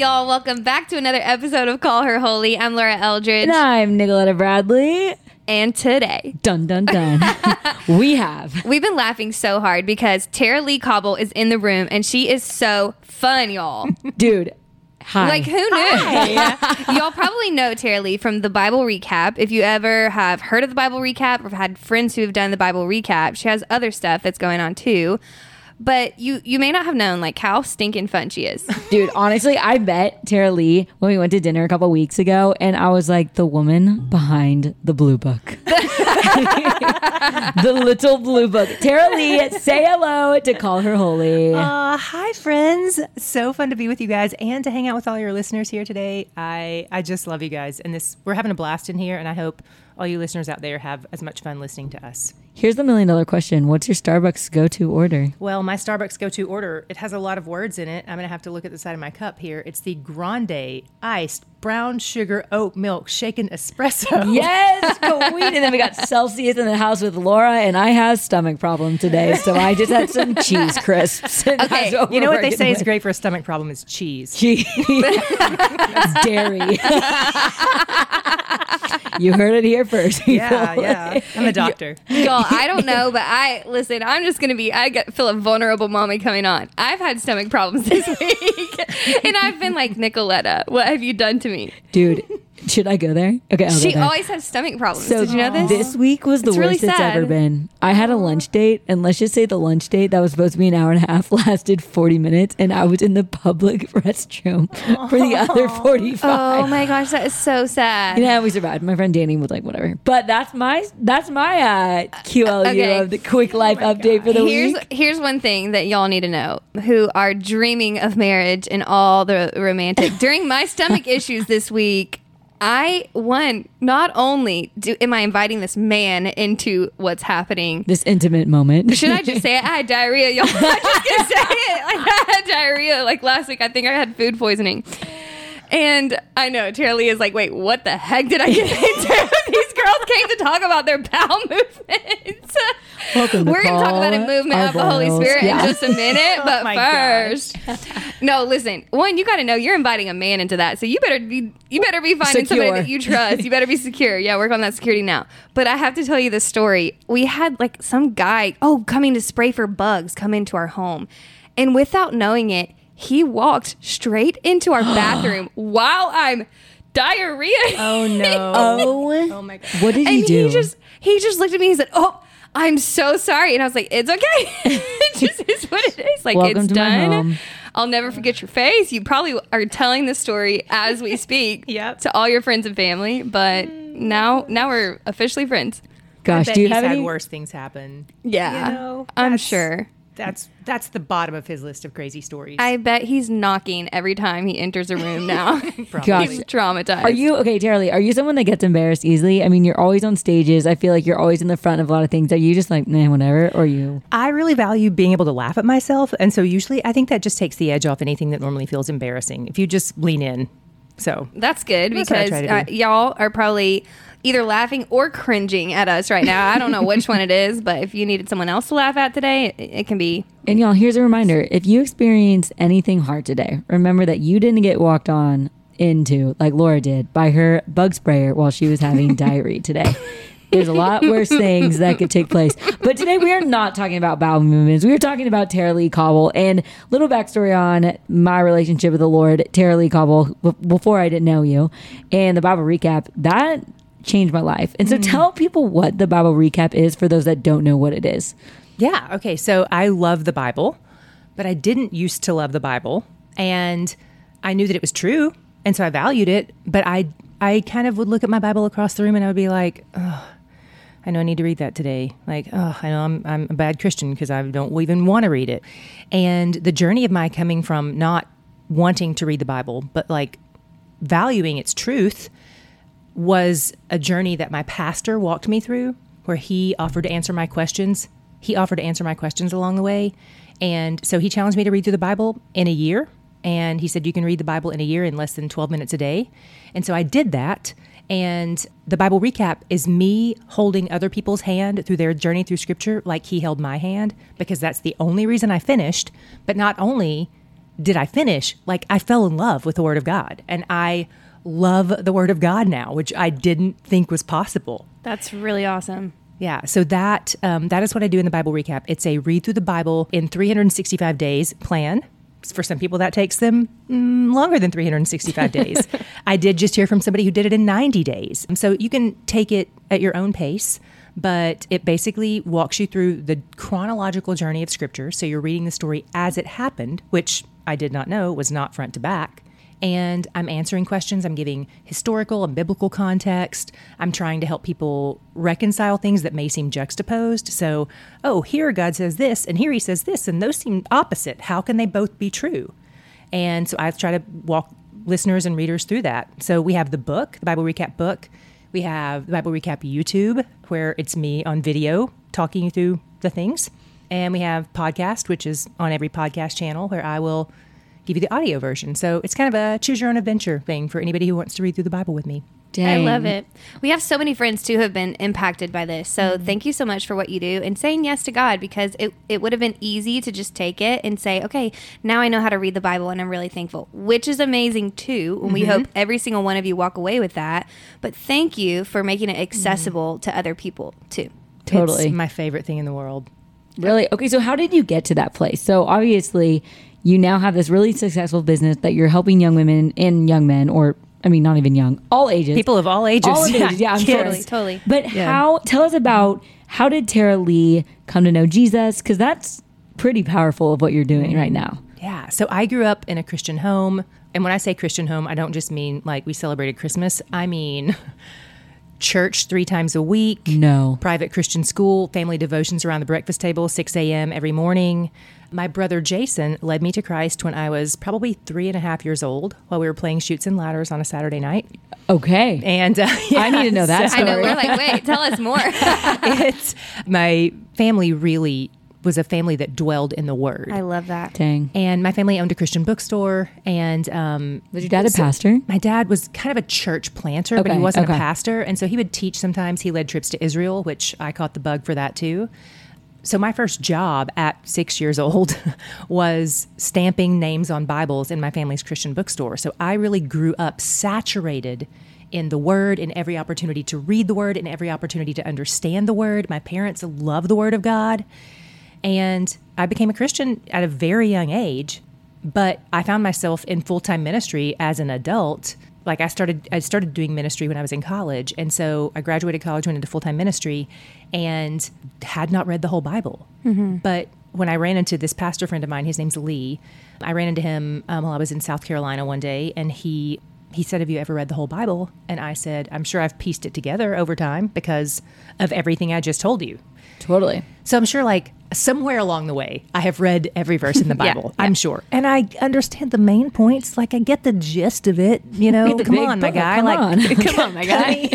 y'all? Welcome back to another episode of Call Her Holy. I'm Laura Eldridge. And I'm Nicoletta Bradley. And today, Dun dun dun. we have. we've been laughing so hard because Tara Leigh Cobble is in the room and she is so fun, y'all. Dude. Hi. Like, who knew? y'all probably know Tara Leigh from the Bible recap. If you ever have heard of the Bible recap or had friends who have done the Bible recap, she has other stuff that's going on too. But you you may not have known like how stinking fun she is. Dude, honestly, I met Tara Leigh when we went to dinner a couple weeks ago, and I was like the woman behind the blue book. the little blue book. Tara Leigh, say hello to call her holy. Uh, hi, friends. So fun to be with you guys and to hang out with all your listeners here today. I, I just love you guys. And this we're having a blast in here, and I hope all you listeners out there have as much fun listening to us. Here's the million dollar question What's your Starbucks go to order? Well, my Starbucks go to order, it has a lot of words in it. I'm going to have to look at the side of my cup here. It's the Grande Iced Brown Sugar Oat Milk Shaken Espresso. Yes, queen. And then we got Celsius in the house with Laura, and I have stomach problem today, so I just had some cheese crisps. Okay, You know what they say is great for a stomach problem is cheese. Cheese. Dairy. you heard it here first. Yeah, yeah. I'm a doctor. Y'all, I don't know, but I listen. I'm just gonna be. I get, feel a vulnerable moment coming on. I've had stomach problems this week, and I've been like Nicoletta. What have you done to me? Dude, should I go there? Okay, I'll She go there. always has stomach problems. so Did you know this? This week was the It's really worst it's ever been. I had a lunch date, and let's just say the lunch date that was supposed to be an hour and a half lasted 40 minutes, and I was in the public restroom for the other 45. oh my gosh, that is so sad. Yeah, we survived. My friend Danny was like, whatever. But that's my that's my uh, QLU Okay. of the quick life update for the Here's week. here's one thing that y'all need to know who are dreaming of marriage and all the romantic. During my stomach issues this week, I one not only do am I inviting this man into what's happening. This intimate moment. Should I just say it? I had diarrhea, y'all. I'm just gonna say it. Like, I had diarrhea like last week. I think I had food poisoning. And I know Tara Leigh is like, wait, what the heck did I get into? These girls came to talk about their bowel movements. Welcome to We're going to talk about a movement of the Holy Spirit Yeah. in just a minute. Oh but my first, no, listen. One, you got to know you're inviting a man into that, so you better be you better be finding somebody that you trust. You better be secure. Yeah, work on that security now. But I have to tell you this story. We had like some guy, oh, coming to spray for bugs, come into our home, and without knowing it, he walked straight into our bathroom while I'm diarrhea. Oh, no. Oh, Oh, my God. what did he and do? he just he just looked at me. He said, "Oh, I'm so sorry," and I was like, "It's okay. it just is what it is. Like Welcome it's to my done. home. I'll never forget your face. You probably are telling this story as we speak Yep. to all your friends and family, but mm. now now we're officially friends. Gosh, I bet do you he's have had any? worse things happen. Yeah, You know, I'm sure. That's that's the bottom of his list of crazy stories. I bet he's knocking every time he enters a room now. Gosh. he's traumatized. Are you okay, Tara Leigh? Are you someone that gets embarrassed easily? I mean, you're always on stages. I feel like you're always in the front of a lot of things. Are you just like, nah, whatever? Or you? I really value being able to laugh at myself, and so usually I think that just takes the edge off anything that normally feels embarrassing. If you just lean in, so That's good That's what I because try to uh, y'all are probably either laughing or cringing at us right now. I don't know which one it is, but if you needed someone else to laugh at today, it, it can be. And y'all, here's a reminder: if you experience anything hard today, remember that you didn't get walked on into like Laura did by her bug sprayer while she was having diarrhea today. There's a lot worse things that could take place. But today we are not talking about bowel movements. We are talking about Tara Leigh Cobble and little backstory on my relationship with the Lord, Tara Leigh Cobble, before I didn't know you, and the Bible recap. That changed my life. And so mm. tell people what the Bible recap is for those that don't know what it is. Yeah. Okay. So I love the Bible, but I didn't used to love the Bible, and I knew that it was true, and so I valued it. But I, I kind of would look at my Bible across the room, and I would be like, oh, I know I need to read that today. Like, oh, I know I'm, I'm a bad Christian because I don't even want to read it. And the journey of my coming from not wanting to read the Bible, but like valuing its truth was a journey that my pastor walked me through where he offered to answer my questions. He offered to answer my questions along the way. And so he challenged me to read through the Bible in a year. And he said, You can read the Bible in a year in less than 12 minutes a day. And so I did that. And the Bible recap is me holding other people's hand through their journey through scripture like he held my hand, because that's the only reason I finished. But not only did I finish, like I fell in love with the Word of God. And I love the Word of God now, which I didn't think was possible. That's really awesome. Yeah, so that um, that is what I do in the Bible recap. It's a read through the Bible in 365 days plan. For some people, that takes them mm, longer than 365 days. I did just hear from somebody who did it in 90 days. So you can take it at your own pace, but it basically walks you through the chronological journey of Scripture. So you're reading the story as it happened, which I did not know was not front to back and I'm answering questions. I'm giving historical and biblical context. I'm trying to help people reconcile things that may seem juxtaposed. So, oh, here God says this, and here he says this, and those seem opposite. How can they both be true? And so I try to walk listeners and readers through that. So we have the book, the Bible Recap book. We have the Bible Recap YouTube, where it's me on video talking you through the things. And we have podcast, which is on every podcast channel, where I will give you the audio version. So it's kind of a choose your own adventure thing for anybody who wants to read through the Bible with me. Dang. I love it. We have so many friends too who have been impacted by this. So mm-hmm. thank you so much for what you do and saying yes to God because it, it would have been easy to just take it and say, okay, now I know how to read the Bible and I'm really thankful, which is amazing too. And mm-hmm. we hope every single one of you walk away with that. But thank you for making it accessible mm-hmm. to other people too. Totally. It's my favorite thing in the world. Really? Okay, so how did you get to that place? So obviously you now have this really successful business that you're helping young women and young men, or I mean, not even young, all ages, people of all ages. All yeah, ages. yeah, I'm totally, sure. totally. But yeah. how? Tell us about how did Tara Leigh come to know Jesus? Because that's pretty powerful of what you're doing right now. Yeah. So I grew up in a Christian home, and when I say Christian home, I don't just mean like we celebrated Christmas. I mean. church three times a week. No. Private Christian school, family devotions around the breakfast table, 6 a.m. every morning. My brother Jason led me to Christ when I was probably three and a half years old while we were playing Chutes and Ladders on a Saturday night. Okay. And uh, yeah, I need to know that. So, I know. We're like, wait, tell us more. it's my family really was a family that dwelled in the Word. I love that. Dang. And my family owned a Christian bookstore. And um, was your dad a pastor? My dad was kind of a church planter, okay, but he wasn't okay. a pastor. And so he would teach sometimes. He led trips to Israel, which I caught the bug for that too so my first job at six years old was stamping names on Bibles in my family's Christian bookstore. So I really grew up saturated in the Word, in every opportunity to read the Word, in every opportunity to understand the Word. My parents love the Word of God. And I became a Christian at a very young age, but I found myself in full time ministry as an adult like I started I started doing ministry when I was in college, and so I graduated college, went into full time ministry, and had not read the whole Bible. Mm-hmm. But when I ran into this pastor friend of mine, his name's Lee. I ran into him um, while I was in South Carolina one day, and he he said, "Have you ever read the whole Bible?" And I said, "I'm sure I've pieced it together over time because of everything I just told you." Totally. So I'm sure, like somewhere along the way, I have read every verse in the Bible. yeah, I'm sure, and I understand the main points. Like I get the gist of it. You know, come on, my guy. Come like, on. come on, my guy.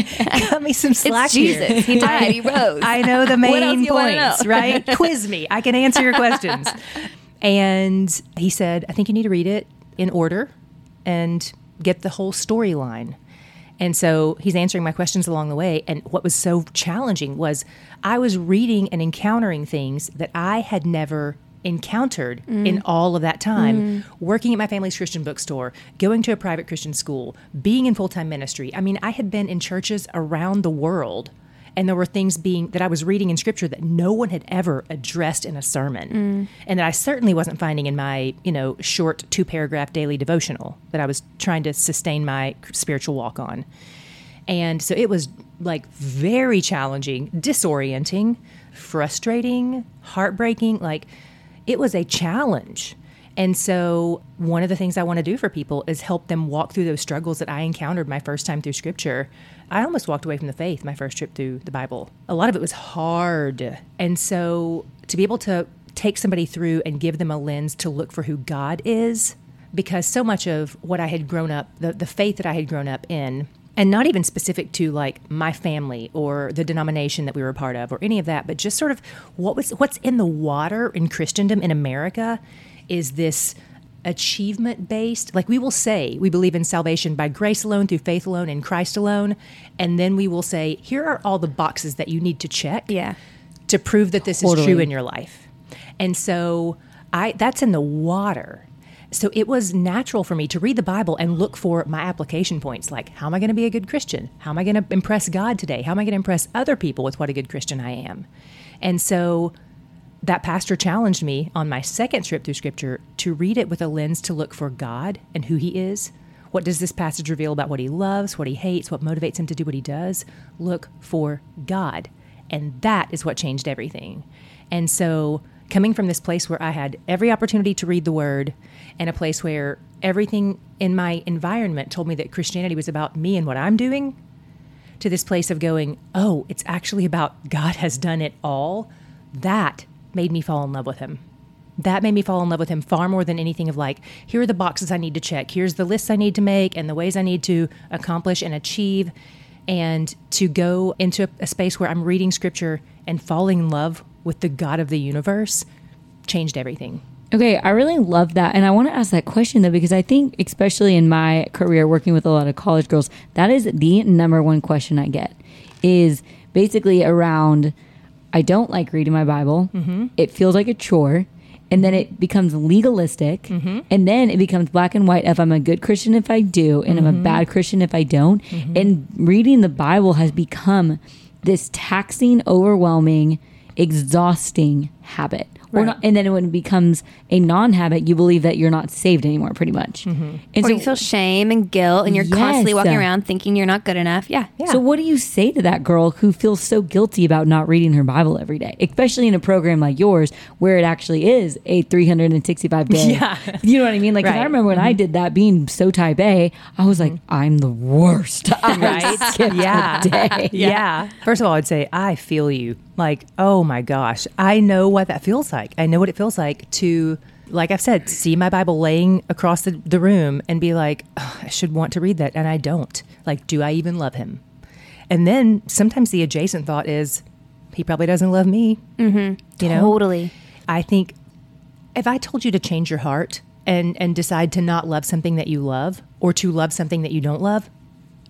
cut me some slack. It's Jesus. Here. He died. He rose. I know the main points. Right? Quiz me. I can answer your questions. and he said, I think you need to read it in order and get the whole storyline. And so he's answering my questions along the way. And what was so challenging was I was reading and encountering things that I had never encountered mm. in all of that time mm. working at my family's Christian bookstore, going to a private Christian school, being in full time ministry. I mean, I had been in churches around the world and there were things being that I was reading in scripture that no one had ever addressed in a sermon, mm. and that I certainly wasn't finding in my you know short two paragraph daily devotional that I was trying to sustain my spiritual walk on. And so it was like very challenging, disorienting, frustrating, heartbreaking. Like it was a challenge. And so, one of the things I want to do for people is help them walk through those struggles that I encountered my first time through scripture I almost walked away from the faith my first trip through the Bible. A lot of it was hard. And so to be able to take somebody through and give them a lens to look for who God is, because so much of what I had grown up, the, the faith that I had grown up in, and not even specific to like my family or the denomination that we were a part of or any of that, but just sort of what was what's in the water in Christendom in America is this achievement based. Like we will say, we believe in salvation by grace alone, through faith alone, in Christ alone. And then we will say, here are all the boxes that you need to check yeah. to prove that this totally. is true in your life. And so I that's in the water. So it was natural for me to read the Bible and look for my application points like, how am I going to be a good Christian? How am I going to impress God today? How am I going to impress other people with what a good Christian I am? And so that pastor challenged me on my second trip through scripture to read it with a lens to look for God and who he is. What does this passage reveal about what he loves, what he hates, what motivates him to do what he does? Look for God. And that is what changed everything. And so, coming from this place where I had every opportunity to read the word and a place where everything in my environment told me that Christianity was about me and what I'm doing, to this place of going, oh, it's actually about God has done it all, that made me fall in love with him. That made me fall in love with him far more than anything of like, here are the boxes I need to check, here's the lists I need to make, and the ways I need to accomplish and achieve. And to go into a, space where I'm reading scripture and falling in love with the God of the universe changed everything. Okay, I really love that. And I want to ask that question though, because I think, especially in my career working with a lot of college girls, that is the number one question I get is basically around I don't like reading my Bible. Mm-hmm. It feels like a chore. And then it becomes legalistic. Mm-hmm. And then it becomes black and white if I'm a good Christian if I do, and I'm a mm-hmm. bad Christian if I don't. And reading the Bible has become this taxing, overwhelming, exhausting habit. Or Right. not, and then when it becomes a non-habit, you believe that you're not saved anymore, pretty much. Mm-hmm. And Or you feel shame and guilt, and you're constantly walking around thinking you're not good enough. Yeah. Yeah. So what do you say to that girl who feels so guilty about not reading her Bible every day, especially in a program like yours where it actually is a 365 day? Yeah. You know what I mean? Like 'cause I remember when I mm-hmm. did that being so type A, I was like, mm-hmm. I'm the worst. Right? skipped yeah. a day. yeah. First of all, I'd say I feel you. Like, oh my gosh, I know what that feels like. I know what it feels like to, like I've said, see my Bible laying across the, the room and be like, "Ugh, I should want to read that, and I don't. Like, do I even love him? And then sometimes the adjacent thought is, he probably doesn't love me. Mm-hmm. You know, Totally. I think if I told you to change your heart and and decide to not love something that you love or to love something that you don't love,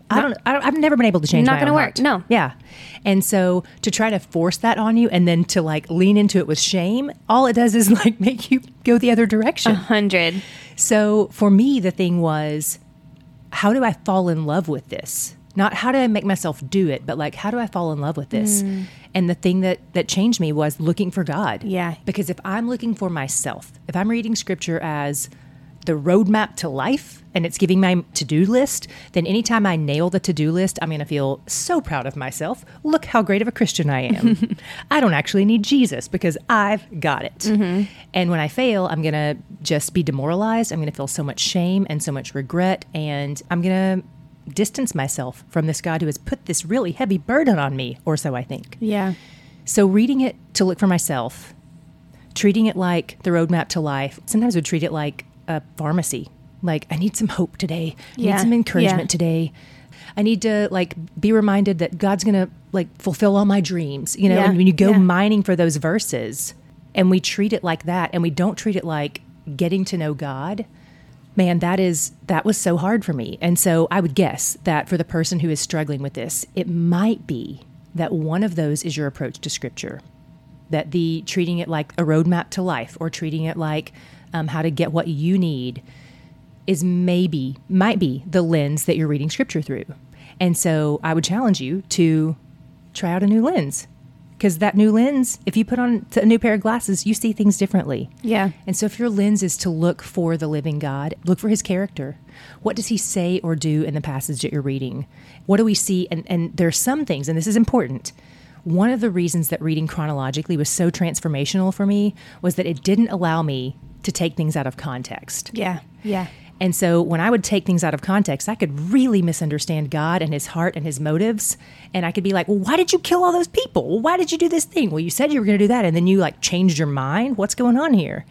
I don't, I don't I've never been able to change. Not gonna work, heart. no. Yeah, and so to try to force that on you and then to like lean into it with shame, all it does is like make you go the other direction. A Hundred. So for me, the thing was, how do I fall in love with this? Not how do I make myself do it, but like how do I fall in love with this? Hmm. And the thing that that changed me was looking for God. Yeah. Because if I'm looking for myself, if I'm reading scripture as the roadmap to life and it's giving my to-do list, then anytime I nail the to-do list, I'm going to feel so proud of myself. Look how great of a Christian I am. I don't actually need Jesus because I've got it. Mm-hmm. And when I fail, I'm going to just be demoralized. I'm going to feel so much shame and so much regret and I'm going to distance myself from this God who has put this really heavy burden on me, or so I think. Yeah. So reading it to look for myself, treating it like the roadmap to life. Sometimes would treat it like a pharmacy. Like I need some hope today. I Yeah. need some encouragement Yeah. today. I need to like be reminded that God's going to like fulfill all my dreams. You know, Yeah. and when you go mining for those verses and we treat it like that and we don't treat it like getting to know God, man, that is that was so hard for me. And so I would guess that for the person who is struggling with this, it might be that one of those is your approach to scripture. That the treating it like a roadmap to life or treating it like um, how to get what you need is maybe, might be the lens that you're reading scripture through. And so I would challenge you to try out a new lens. Because that new lens, if you put on a new pair of glasses, you see things differently. Yeah. And so if your lens is to look for the living God, look for his character. What does he say or do in the passage that you're reading? What do we see? And, and there are some things, and this is important. One of the reasons that reading chronologically was so transformational for me was that it didn't allow me to take things out of context. Yeah. Yeah. And so when I would take things out of context, I could really misunderstand God and his heart and his motives. And I could be like, well, why did you kill all those people? Well, why did you do this thing? Well, you said you were going to do that. And then you like changed your mind. What's going on here?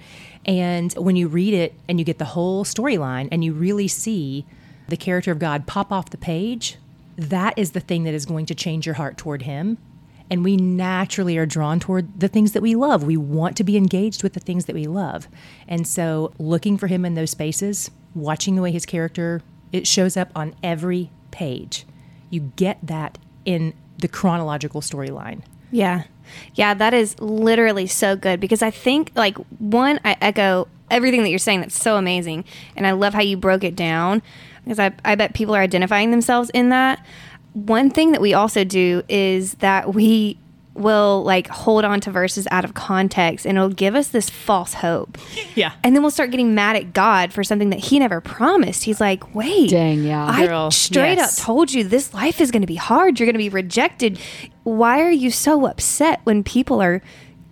And when you read it and you get the whole storyline and you really see the character of God pop off the page, that is the thing that is going to change your heart toward him. And we naturally are drawn toward the things that we love. We want to be engaged with the things that we love. And so looking for him in those spaces, watching the way his character it shows up on every page. You get that in the chronological storyline. Yeah. Yeah, that is literally so good because I think like one I echo everything that you're saying. That's so amazing, and I love how you broke it down because I, I bet people are identifying themselves in that. One thing that we also do is that we will like hold on to verses out of context and it'll give us this false hope. Yeah. And then we'll start getting mad at God for something that he never promised. He's like, "Wait. Dang, yeah. I Girl, straight yes. up told you this life is going to be hard. You're going to be rejected. Why are you so upset when people are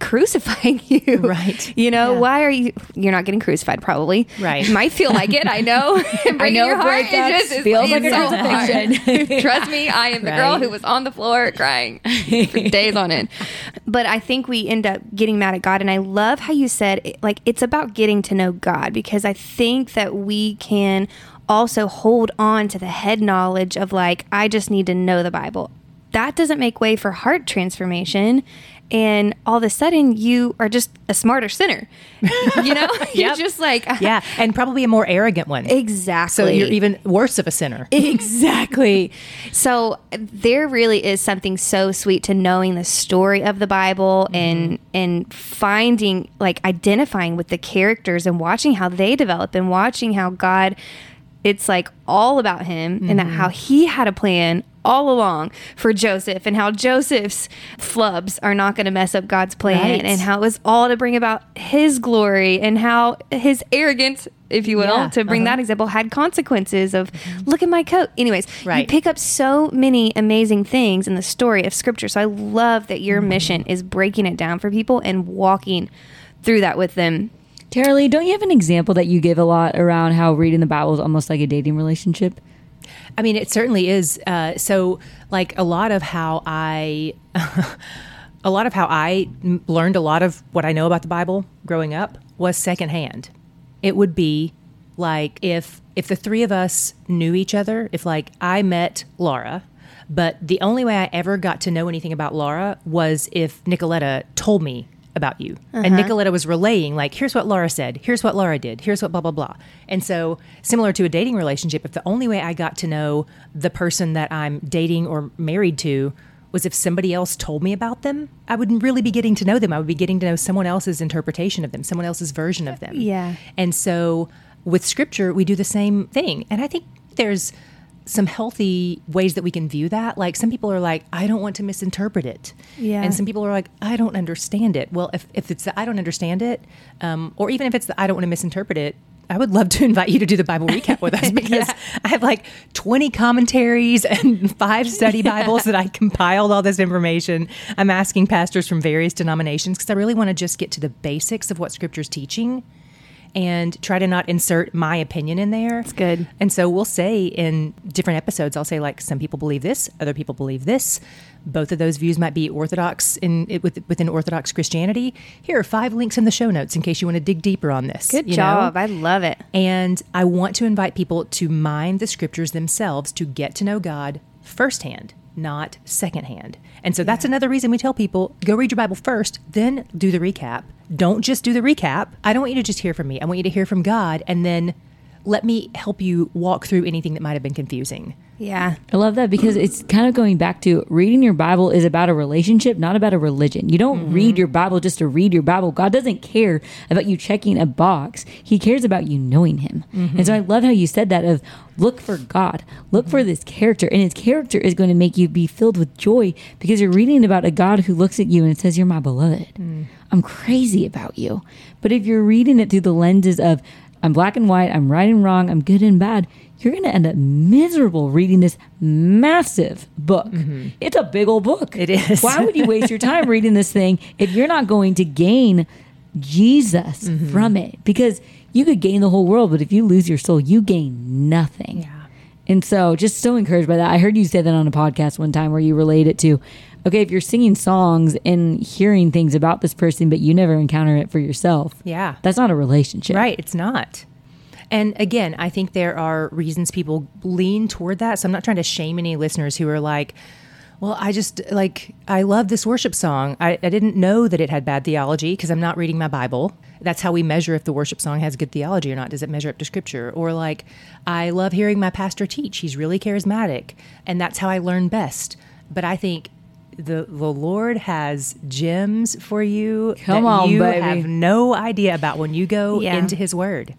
crucifying you? Right. You know, Yeah. why are you you're not getting crucified probably. Right. Might feel like it, I know. I know your heart just feels like a so crucifixion. hard. Trust me, I am the girl who was on the floor crying for days on end. But I think we end up getting mad at God and I love how you said like it's about getting to know God because I think that we can also hold on to the head knowledge of like I just need to know the Bible. That doesn't make way for heart transformation and all of a sudden you are just a smarter sinner. You know? You're just like uh, Yeah. And probably a more arrogant one. Exactly. So you're even worse of a sinner. exactly. So there really is something so sweet to knowing the story of the Bible mm-hmm. and and finding like identifying with the characters and watching how they develop and watching how God it's like all about him and that mm-hmm. how he had a plan all along for Joseph and how Joseph's flubs are not going to mess up God's plan Right. and how it was all to bring about his glory and how his arrogance if you will Yeah, to bring uh-huh. that example had consequences of look at my coat anyways you pick up so many amazing things in the story of scripture so i love that Mm-hmm. your mission is breaking it down for people and walking through that with them Tara Leigh, don't you have an example that you give a lot around how reading the Bible is almost like a dating relationship? I mean, it certainly is. Uh, so, like a lot of how I, a lot of how I learned a lot of what I know about the Bible growing up was secondhand. It would be like if if the three of us knew each other, if like I met Laura, but the only way I ever got to know anything about Laura was if Nicoletta told me about you. And uh-huh. Nicoletta was relaying, like, here's what Laura said, here's what Laura did, here's what blah, blah, blah. And so, similar to a dating relationship, if the only way I got to know the person that I'm dating or married to was if somebody else told me about them, I wouldn't really be getting to know them. I would be getting to know someone else's interpretation of them, someone else's version of them. Yeah. And so with scripture, we do the same thing. And I think there's some healthy ways that we can view that. Like some people are like, I don't want to misinterpret it. Yeah. And some people are like, I don't understand it. Well, if, if it's the I don't understand it, um, or even if it's the I don't want to misinterpret it, I would love to invite you to do the Bible recap with us because I have like 20 commentaries and five study Bibles that I compiled all this information. I'm asking pastors from various denominations because I really want to just get to the basics of what Scripture's teaching and try to not insert my opinion in there. It's good. And so we'll say in different episodes, I'll say like some people believe this, other people believe this. Both of those views might be orthodox in with, within Orthodox Christianity. Here are five links in the show notes in case you want to dig deeper on this. good you know? job i love it And I want to invite people to mind the scriptures themselves to get to know God firsthand, not secondhand. And so that's another reason we tell people go read your Bible first, then do the recap. Don't just do the recap. I don't want you to just hear from me. I want you to hear from God and then let me help you walk through anything that might have been confusing. yeah I love that because it's kind of going back to reading your Bible is about a relationship, not about a religion. You don't mm-hmm. read your Bible just to read your Bible. God doesn't care about you checking a box. He cares about you knowing him. Mm-hmm. And so I love how you said that of look for God. Look for this character and his character is going to make you be filled with joy because you're reading about a God who looks at you and says you're my beloved. Mm. I'm crazy about you. But if you're reading it through the lenses of I'm black and white, I'm right and wrong, I'm good and bad, you're going to end up miserable reading this massive book. Mm-hmm. It's a big old book. It is. Why would you waste your time reading this thing if you're not going to gain Jesus mm-hmm. from it? Because you could gain the whole world, but if you lose your soul, you gain nothing. Yeah. And so just so encouraged by that. I heard you say that on a podcast one time where you relate it to okay, if you're singing songs and hearing things about this person, but you never encounter it for yourself. Yeah. That's not a relationship. Right, it's not. And again, I think there are reasons people lean toward that. So I'm not trying to shame any listeners who are like, well, I just like, I love this worship song. I, I didn't know that it had bad theology because I'm not reading my Bible. That's how we measure if the worship song has good theology or not. Does it measure up to scripture? Or like, I love hearing my pastor teach. He's really charismatic. And that's how I learn best. But I think the the Lord has gems for you. Come that on, you baby. have no idea about when you go Yeah. into His Word.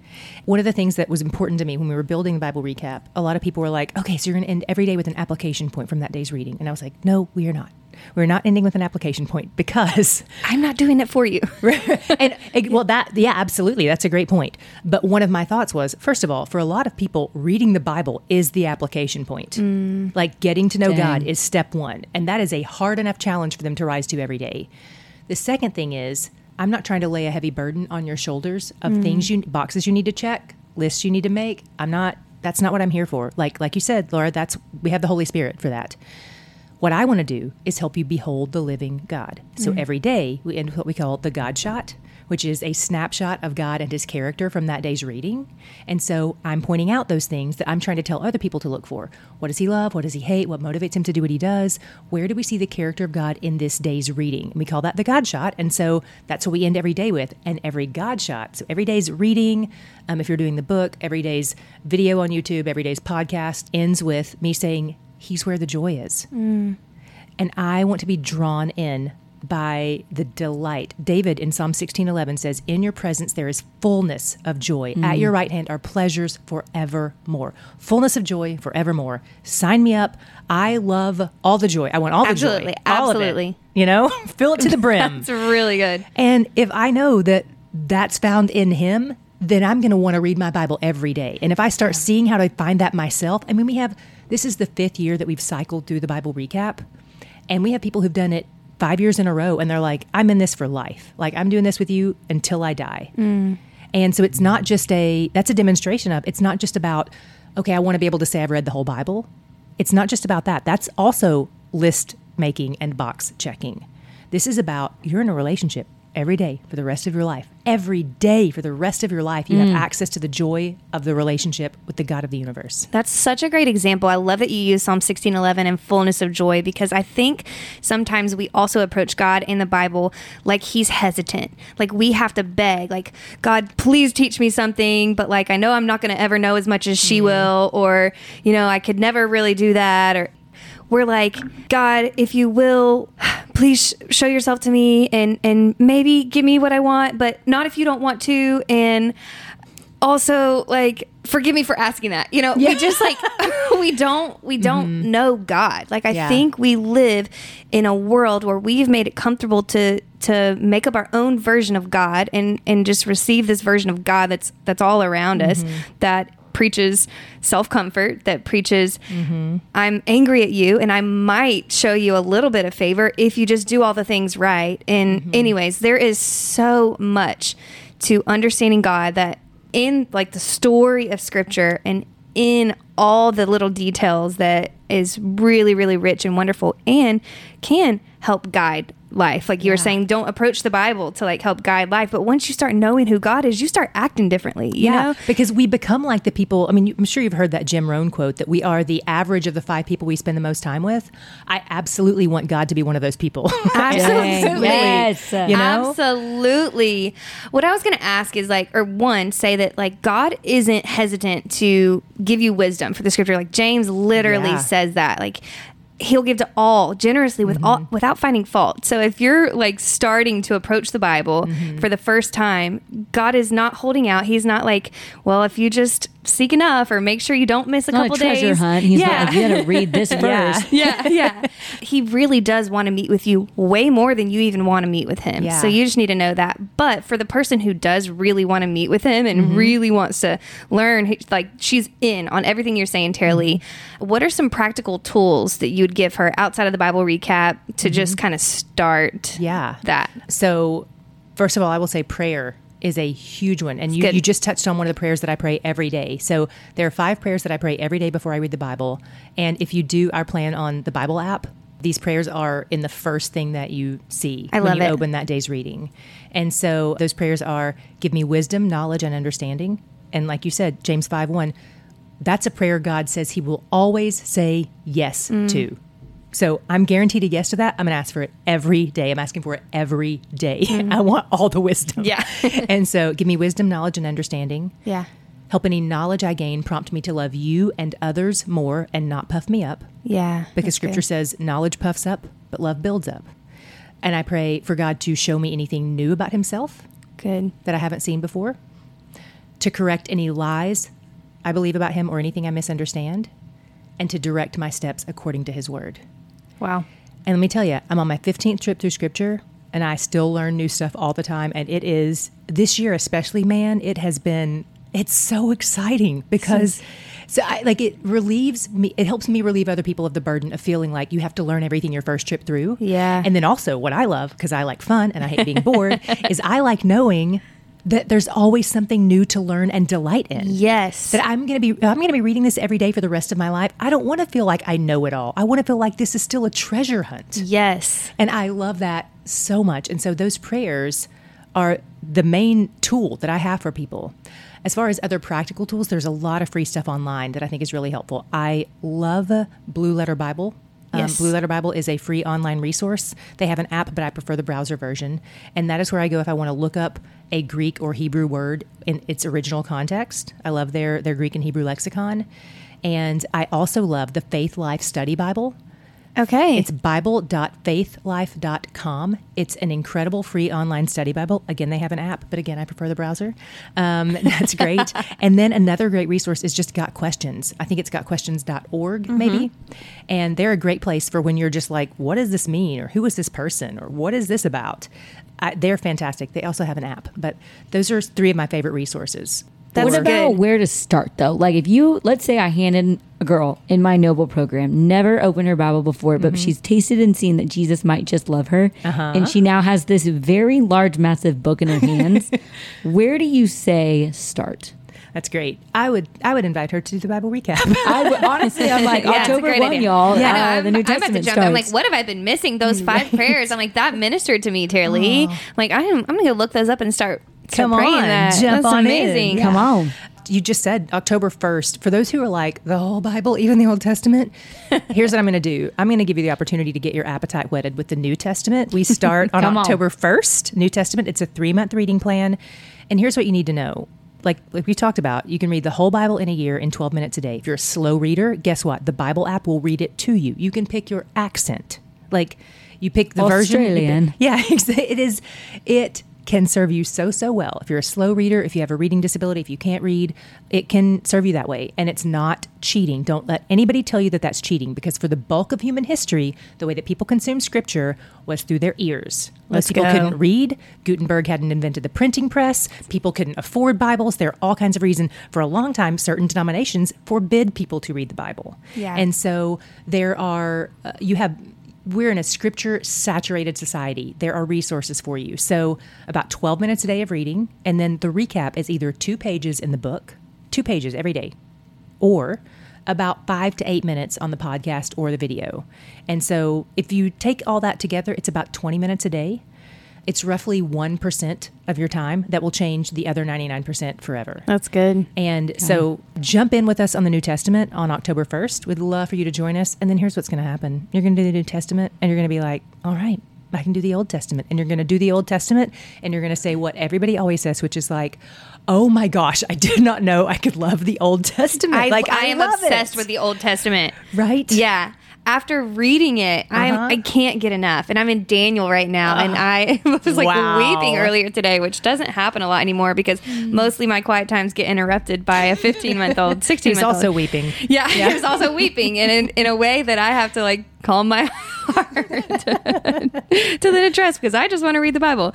One of the things that was important to me when we were building the Bible recap, a lot of people were like, "Okay, so you're going to end every day with an application point from that day's reading," and I was like, "No, we are not. We're not ending with an application point because." I'm not doing it for you. and well that yeah absolutely. That's a great point. But one of my thoughts was first of all for a lot of people reading the bible is the application point. Mm. Like getting to know Dang. god is step one and that is a hard enough challenge for them to rise to every day. The second thing is i'm not trying to lay a heavy burden on your shoulders of mm. things you boxes you need to check lists you need to make. I'm not that's not what i'm here for. Like like you said laura that's we have the holy spirit for that what I want to do is help you behold the living God. So every day we end with what we call the God shot, which is a snapshot of God and his character from that day's reading. And so I'm pointing out those things that I'm trying to tell other people to look for. What does he love? What does he hate? What motivates him to do what he does? Where do we see the character of God in this day's reading? And we call that the God shot. And so that's what we end every day with. And every God shot. So every day's reading, um, if you're doing the book, every day's video on YouTube, every day's podcast ends with me saying, He's where the joy is. Mm. And I want to be drawn in by the delight. David in Psalm 16:11 says, "In your presence there is fullness of joy. At mm. your right hand are pleasures forevermore. Fullness of joy forevermore. Sign me up. I love all the joy. I want all the Absolutely, joy. All it. absolutely. you know, fill it to the brim. It's really good. And if I know that that's found in him, then I'm going to want to read my Bible every day. And if I start seeing how to find that myself, I mean, we have this is the fifth year that we've cycled through the Bible recap, and we have people who've done it five years in a row, and they're like, I'm in this for life. Like, I'm doing this with you until I die. Mm. And so it's not just a, that's a demonstration of, it's not just about, okay, I want to be able to say I've read the whole Bible. It's not just about that. That's also list making and box checking. This is about you're in a relationship every day for the rest of your life. Every day for the rest of your life, you have mm. access to the joy of the relationship with the God of the universe. That's such a great example. I love that you use Psalm 16:11 and fullness of joy because I think sometimes we also approach God in the Bible like he's hesitant. Like we have to beg, like God, please teach me something, but like I know I'm not going to ever know as much as she mm. will or you know, I could never really do that or we're like, God, if you will, please show yourself to me and and maybe give me what I want, but not if you don't want to. And also like forgive me for asking that. You know we just like we don't we don't mm-hmm. know god. Like i Yeah. think we live in a world where we've made it comfortable to to make up our own version of god and and just receive this version of god that's that's all around us mm-hmm. that preaches self-comfort that preaches mm-hmm. i'm angry at you and i might show you a little bit of favor if you just do all the things right. And mm-hmm. anyways there is so much to understanding god that in like the story of scripture and in all the little details that is really really rich and wonderful and can help guide life like you were saying don't approach the bible to like help guide life but once you start knowing who god is you start acting differently you know because we become like the people. I mean, I'm sure you've heard that Jim Rohn quote that we are the average of the five people we spend the most time with. I absolutely want God to be one of those people. Absolutely. Yes. You know? Absolutely. What I was going to ask is like, or one, say that like God isn't hesitant to give you wisdom for the scripture. Like James literally Yeah. says that. Like, He'll give to all generously with all mm-hmm. without finding fault. So if you're like starting to approach the Bible mm-hmm. for the first time, God is not holding out. He's not like, well, if you just seek enough or make sure you don't miss a Not a couple treasure days. hunt. He's yeah. like, you got to read this first. Yeah. yeah, yeah. He really does want to meet with you way more than you even want to meet with him. Yeah. So you just need to know that. But for the person who does really want to meet with him and Mm-hmm. really wants to learn, like she's in on everything you're saying, Tara Leigh. Mm-hmm. What are some practical tools that you'd give her outside of the Bible recap to just kind of start Mm-hmm. yeah. that? So, first of all, I will say prayer is a huge one. And you, you just touched on one of the prayers that I pray every day. So, there are five prayers that I pray every day before I read the Bible. And if you do our plan on the Bible app, these prayers are in the first thing that you see I when love you it. open that day's reading. And so those prayers are give me wisdom, knowledge, and understanding. And like you said, James 5 1, that's a prayer God says he will always say yes Mm. to. So I'm guaranteed a yes to that. I'm going to ask for it every day. I'm asking for it every day. Mm-hmm. I want all the wisdom. Yeah. and so give me wisdom, knowledge, and understanding. Yeah. Help any knowledge I gain prompt me to love you and others more and not puff me up. Yeah. Because scripture good. says knowledge puffs up, but love builds up. And I pray for God to show me anything new about himself good. that I haven't seen before, to correct any lies I believe about him or anything I misunderstand, and to direct my steps according to his word. Wow. And let me tell you, I'm on my 15th trip through scripture and I still learn new stuff all the time. And it is, this year especially, man, it has been, it's so exciting because. So, I, like, it relieves me, it helps me relieve other people of the burden of feeling like you have to learn everything your first trip through. Yeah. And then also, what I love, because I like fun and I hate being bored, is I like knowing that there's always something new to learn and delight in Yes. that I'm going to be I'm going to be reading this every day for the rest of my life. I don't want to feel like I know it all. I want to feel like this is still a treasure hunt. yes. And I love that so much. And so those prayers are the main tool that I have for people. As far as other practical tools, there's a lot of free stuff online that I think is really helpful. I love Blue Letter Bible. Um, Yes. Blue Letter Bible is a free online resource. They have an app, but I prefer the browser version. And that is where I go if I want to look up a Greek or Hebrew word in its original context. I love their, their Greek and Hebrew lexicon. And I also love the Faith Life Study Bible. Okay. It's bible.faithlife.com. It's an incredible free online study Bible. Again, they have an app, but again, I prefer the browser. Um, that's great. and then another great resource is just Got Questions. I think it's gotquestions.org, maybe. And they're a great place for when you're just like, what does this mean? Or who is this person? Or what is this about? I, they're fantastic. They also have an app, but those are three of my favorite resources. That's what about good. where to start though? Like if you let's say I handed a girl in my noble program, never opened her Bible before, but she's tasted and seen that Jesus might just love her, and she now has this very large, massive book in her hands. where do you say start? That's great. I would I would invite her to do the Bible recap. I would, honestly, I'm like Yeah, October one, idea. y'all. Yeah, uh, I'm, the New I'm about to Testament jump. starts. I'm like, what have I been missing? Those five prayers. I'm like, that ministered to me, Tara Leigh. Like, I am, I'm going to look those up and start Come on, that. jump That's on in. amazing. Yeah. Come on. you just said October 1st. For those who are like, the whole Bible, even the Old Testament, here's what I'm going to do. I'm going to give you the opportunity to get your appetite whetted with the New Testament. We start on Come on. October 1st, New Testament. It's a three month reading plan. And here's what you need to know. Like, like we talked about, you can read the whole Bible in a year in 12 minutes a day. If you're a slow reader, guess what? The Bible app will read it to you. You can pick your accent. Like, you pick the version. Australian. Yeah, it is. It can serve you so so well. If you're a slow reader, if you have a reading disability, if you can't read, it can serve you that way, and it's not cheating. Don't let anybody tell you that that's cheating, because for the bulk of human history, the way that people consumed scripture was through their ears. Most people go. couldn't read. Gutenberg hadn't invented the printing press. People couldn't afford Bibles. There are all kinds of reasons. For a long time, certain denominations forbid people to read the Bible. Yeah. And so there are, uh, you have, we're in a scripture saturated society. There are resources for you. So about 12 minutes a day of reading. And then the recap is either two pages in the book, two pages every day, or about five to eight minutes on the podcast or the video. And so if you take all that together, it's about 20 minutes a day. It's roughly 1% of your time that will change the other 99% forever. That's good. And so jump in with us on the New Testament on October 1st. We'd love for you to join us. And then here's what's going to happen you're going to do the New Testament, and you're going to be like, all right, I can do the Old Testament. And you're going to do the Old Testament, and you're going to say what everybody always says, which is like, oh my gosh, I did not know I could love the Old Testament. I, like, I am love obsessed it. with the Old Testament. Right? Yeah. After reading it, I'm, Uh-huh. I can't get enough. And I'm in Daniel right now. And I was like Wow. weeping earlier today, which doesn't happen a lot anymore because mostly my quiet times get interrupted by a 15 month old, 16 He's month old. also weeping. Yeah, he was also weeping, and in, in a way that I have to like calm my heart to, to then address because I just want to read the Bible.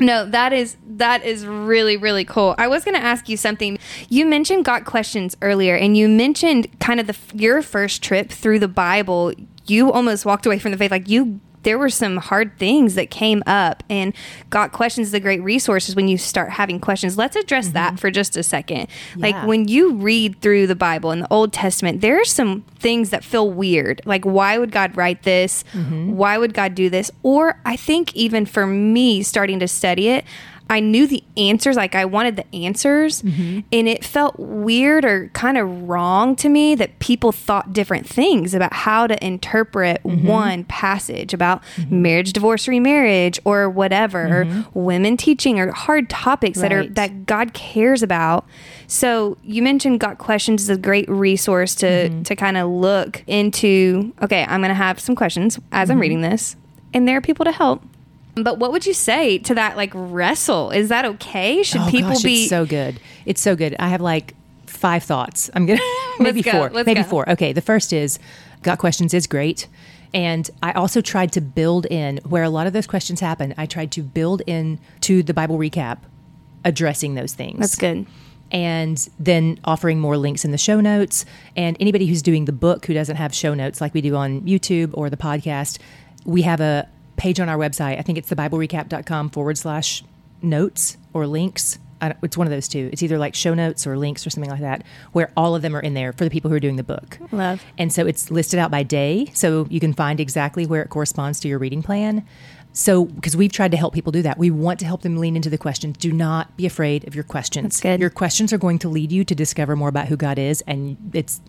No, that is that is really really cool. I was going to ask you something. You mentioned got questions earlier, and you mentioned kind of the your first trip through the Bible. You almost walked away from the faith, like you. There were some hard things that came up, and got questions is a great resources when you start having questions. Let's address that mm-hmm. for just a second. Like when you read through the Bible in the Old Testament, there are some things that feel weird. Like, why would God write this? Mm-hmm. Why would God do this? Or I think even for me starting to study it, I knew the answers, like I wanted the answers, Mm-hmm. and it felt weird or kind of wrong to me that people thought different things about how to interpret Mm-hmm. one passage about marriage, divorce, remarriage, or whatever, or women teaching, or hard topics that are Mm-hmm. That God cares about. So you mentioned Got Questions is a great resource to Mm-hmm. to kind of look into. Okay, I'm going to have some questions as Mm-hmm. I'm reading this, and there are people to help. But what would you say to that like wrestle? Is that okay? Should oh people gosh, be it's so good. It's so good. I have like five thoughts. I'm gonna maybe go. four. Let's maybe go. four. Okay. The first is got questions is great. And I also tried to build in where a lot of those questions happen. I tried to build in to the Bible recap addressing those things. That's good. and then offering more links in the show notes. And anybody who's doing the book who doesn't have show notes like we do on YouTube or the podcast, we have a page on our website. I think it's thebiblerecap.com forward slash notes or links. I It's one of those two. It's either like show notes or links or something like that, where all of them are in there for the people who are doing the book. Love. And so it's listed out by day, so you can find exactly where it corresponds to your reading plan. So, because we've tried to help people do that, we want to help them lean into the questions. Do not be afraid of your questions. That's good. Your questions are going to lead you to discover more about who God is, and it's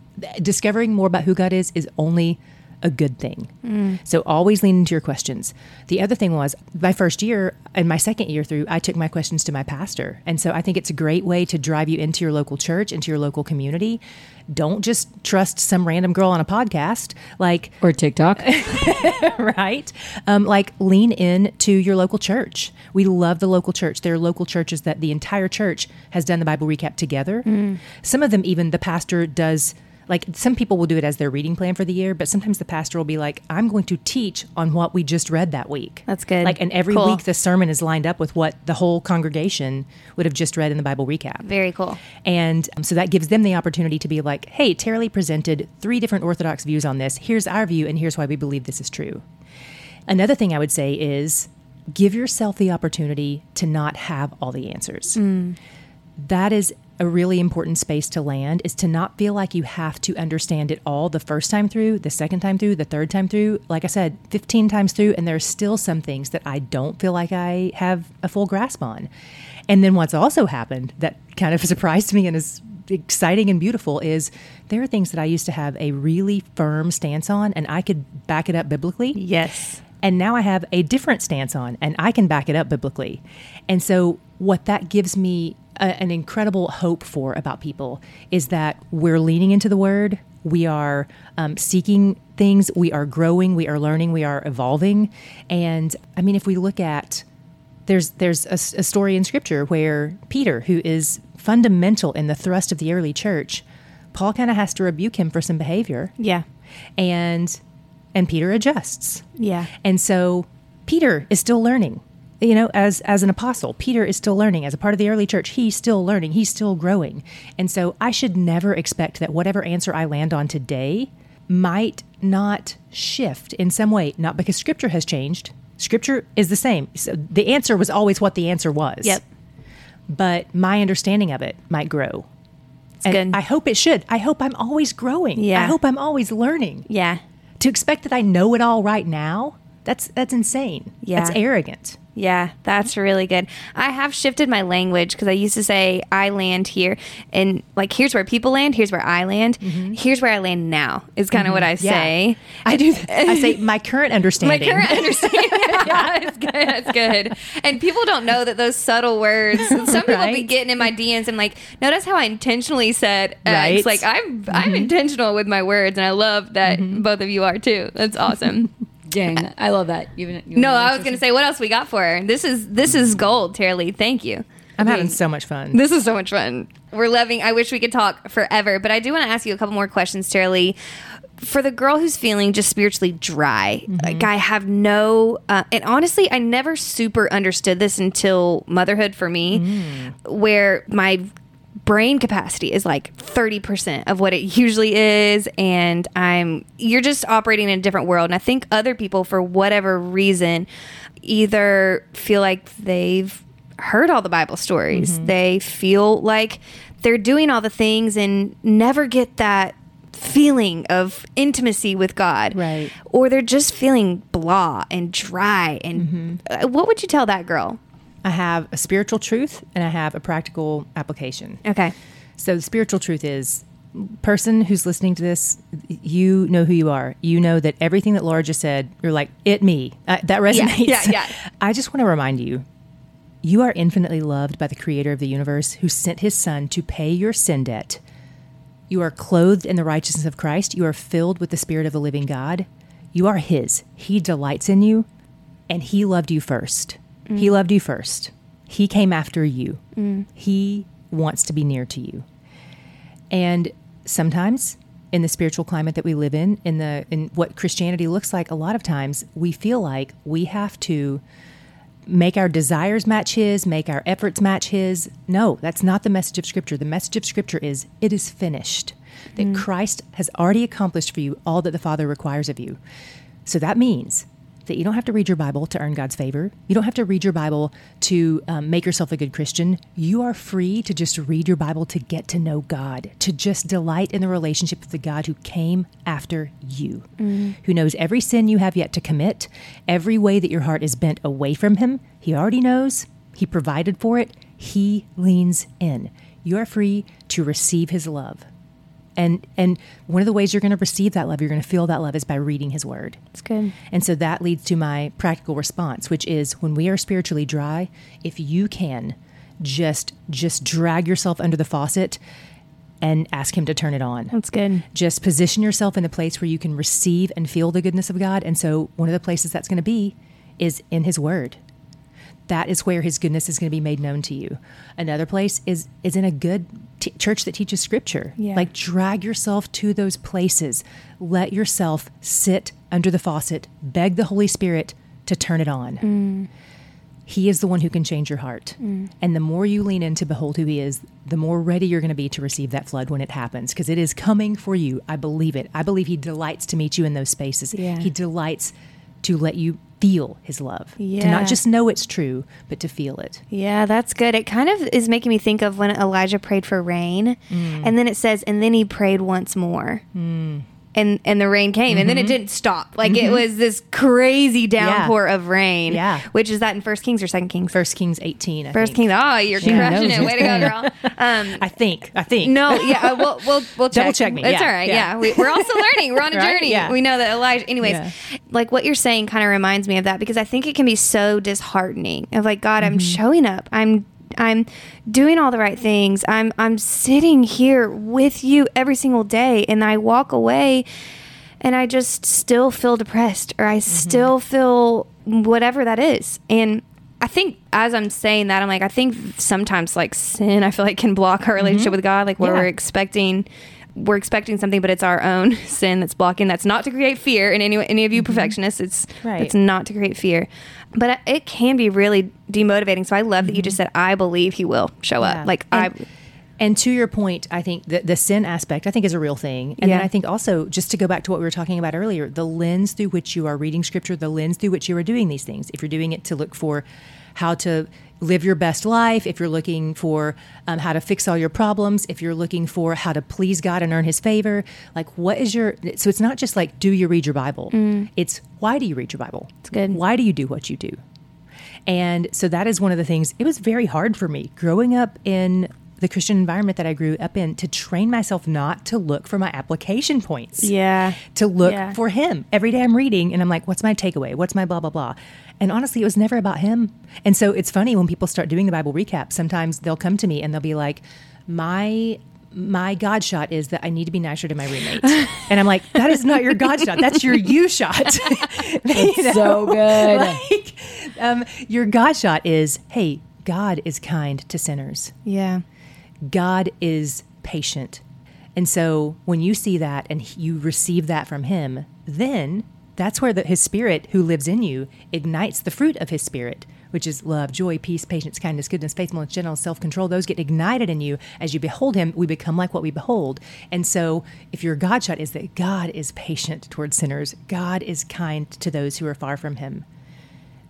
discovering more about who God is is only a good thing. Mm. So always lean into your questions. The other thing was my first year and my second year through, I took my questions to my pastor. And so I think it's a great way to drive you into your local church, into your local community. Don't just trust some random girl on a podcast. Like, Or TikTok. right? Um, like lean in to your local church. We love the local church. There are local churches that the entire church has done the Bible recap together. Some of them even the pastor does. Like some people will do it as their reading plan for the year, but sometimes the pastor will be like, "I'm going to teach on what we just read that week." That's good. Like, and every Cool. week the sermon is lined up with what the whole congregation would have just read in the Bible recap. Very cool. And um, so that gives them the opportunity to be like, hey, Tara Leigh presented three different Orthodox views on this. Here's our view, and here's why we believe this is true. Another thing I would say is give yourself the opportunity to not have all the answers. That is a really important space to land is to not feel like you have to understand it all the first time through, the second time through, the third time through. Like I said, 15 times through, and there are still some things that I don't feel like I have a full grasp on. And then what's also happened that kind of surprised me and is exciting and beautiful is there are things that I used to have a really firm stance on and I could back it up biblically. Yes. And now I have a different stance on, and I can back it up biblically. And so, what that gives me a, an incredible hope for about people is that we're leaning into the word, we are um, seeking things, we are growing, we are learning, we are evolving. And I mean, if we look at there's there's a, a story in scripture where Peter, who is fundamental in the thrust of the early church, Paul kind of has to rebuke him for some behavior, Yeah. and and Peter adjusts. Yeah. And so Peter is still learning. You know, as as an apostle, Peter is still learning. As a part of the early church, he's still learning. He's still growing. And so I should never expect that whatever answer I land on today might not shift in some way, not because scripture has changed. Scripture is the same. So the answer was always what the answer was. Yep. But my understanding of it might grow. It's and good. I hope it should. I hope I'm always growing. Yeah. I hope I'm always learning yeah. to expect that I know it all right now, that's that's insane. Yeah. That's arrogant. Yeah, that's really good. I have shifted my language because I used to say I land here and like here's where people land, here's where I land, here's where I land now is kind of what I Mm-hmm. Yeah. say. I do I say my current understanding. My current understanding. yeah, it's good. It's good. And people don't know that those subtle words. Some people be getting in my DMs and like, notice how I intentionally said X. Right. Mm-hmm. Like I'm I'm intentional with my words, and I love that both of you are too. That's awesome. Dang, I love that. You, you no, I was gonna say, what else we got for her? This is this is gold, Tara Leigh. Thank you. I'm I having so much fun. This is so much fun. We're loving. I wish we could talk forever, but I do want to ask you a couple more questions, Tara Leigh. For the girl who's feeling just spiritually dry, like I have no, uh, and honestly, I never super understood this until motherhood for me, where my brain capacity is like 30% of what it usually is and I'm you're just operating in a different world and I think other people for whatever reason either feel like they've heard all the Bible stories. They feel like they're doing all the things and never get that feeling of intimacy with God. Right. Or they're just feeling blah and dry and uh, what would you tell that girl? I have a spiritual truth and I have a practical application. Okay. So the spiritual truth is person who's listening to this, you know who you are. You know that everything that Laura just said, you're like, it me. Uh, that resonates. yeah, yeah. I just want to remind you, you are infinitely loved by the creator of the universe who sent his son to pay your sin debt. You are clothed in the righteousness of Christ. You are filled with the spirit of the living God. You are his. He delights in you and he loved you first. He mm. loved you first. He came after you. Mm. He wants to be near to you. And sometimes in the spiritual climate that we live in, in the in what Christianity looks like, a lot of times we feel like we have to make our desires match his, make our efforts match his. No, that's not the message of scripture. The message of scripture is it is finished. That mm. Christ has already accomplished for you all that the Father requires of you. So that means that you don't have to read your Bible to earn God's favor. You don't have to read your Bible to um, make yourself a good Christian. You are free to just read your Bible to get to know God, to just delight in the relationship with the God who came after you, who knows every sin you have yet to commit, every way that your heart is bent away from Him. He already knows, He provided for it, He leans in. You are free to receive His love. And, and one of the ways you're going to receive that love, you're going to feel that love is by reading his word. It's good. And so that leads to my practical response, which is when we are spiritually dry, if you can just just drag yourself under the faucet and ask him to turn it on. That's good. Just position yourself in a place where you can receive and feel the goodness of God. And so one of the places that's going to be is in his word. That is where his goodness is going to be made known to you. Another place is is in a good t- church that teaches scripture. Yeah. Like drag yourself to those places. Let yourself sit under the faucet, beg the Holy Spirit to turn it on. Mm. He is the one who can change your heart. Mm. And the more you lean in to behold who He is, the more ready you're going to be to receive that flood when it happens, because it is coming for you. I believe it. I believe He delights to meet you in those spaces. Yeah. He delights to let you feel His love, to not just know it's true, but to feel it. Yeah, that's good. It kind of is making me think of when Elijah prayed for rain, mm. and then it says, and then he prayed once more. Mm. And, and the rain came, and then it didn't stop. Like it was this crazy downpour of rain. Yeah. which is that in First Kings or Second Kings? First Kings 18. I First think. Kings. Oh, you're She crushing it. Way to go, girl. Um, I think. I think. no, yeah, uh, we'll we'll we'll check. Double check me. It's Yeah, all right. yeah. Yeah, we, we're also learning. We're on a Right? journey. Yeah. We know that Elijah. Anyways, Yeah. like what you're saying, kind of reminds me of that because I think it can be so disheartening. Of like, God, Mm-hmm. I'm showing up. I'm I'm doing all the right things. I'm I'm sitting here with you every single day, and I walk away, and I just still feel depressed, or I Mm-hmm. still feel whatever that is, and. I think as I'm saying that, I'm like, I think sometimes like sin, I feel like can block our relationship with God, like where Mm-hmm. Yeah. we're expecting, we're expecting something, but it's our own sin that's blocking. That's not to create fear in any any of you perfectionists. It's Mm-hmm. Right. it's not to create fear, but it can be really demotivating. So I love that you just said, I believe He will show Mm-hmm. Yeah. up. Like and, I, and to your point, I think the, the sin aspect, I think, is a real thing. And then I think also, just to go back to what we were talking about earlier, the lens through which you are reading scripture, the lens through which you are doing these things. If you're doing it to look for how to live your best life, if you're looking for um, how to fix all your problems, if you're looking for how to please God and earn His favor, like what is your? So it's not just like, do you read your Bible? It's why do you read your Bible? It's good. Why do you do what you do? And so that is one of the things. It was very hard for me growing up in the Christian environment that I grew up in to train myself not to look for my application points. yeah, To look Yeah. for him. Every day I'm reading and I'm like, what's my takeaway? What's my blah, blah, blah. And honestly, it was never about him. And so it's funny when people start doing the Bible recap, sometimes they'll come to me and they'll be like, my my God shot is that I need to be nicer to my roommate. and I'm like, that is not your God shot. That's your you shot. You know? so good. like um, your God shot is, hey, God is kind to sinners. yeah, God is patient. And so when you see that and you receive that from him, then that's where the, his spirit who lives in you ignites the fruit of his spirit, which is love, joy, peace, patience, kindness, goodness, faithfulness, gentleness, self-control. Those get ignited in you as you behold him. We become like what we behold. And so if your God shot is that God is patient towards sinners, God is kind to those who are far from him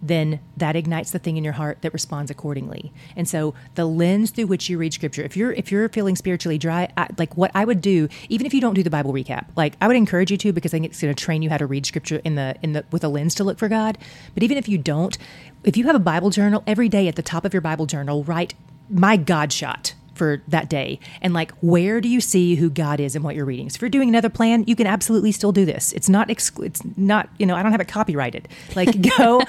then that ignites the thing in your heart that responds accordingly. And so the lens through which you read scripture, if you're if you're feeling spiritually dry, I, like what I would do, even if you don't do the Bible recap, like I would encourage you to because I think it's going to train you how to read scripture in the in the with a lens to look for God. But even if you don't, if you have a Bible journal every day at the top of your Bible journal, write my God shot for that day and like where do you see who God is and what you're reading. So if you're doing another plan, you can absolutely still do this. It's not exclu- it's not, you know, I don't have it copyrighted. Like go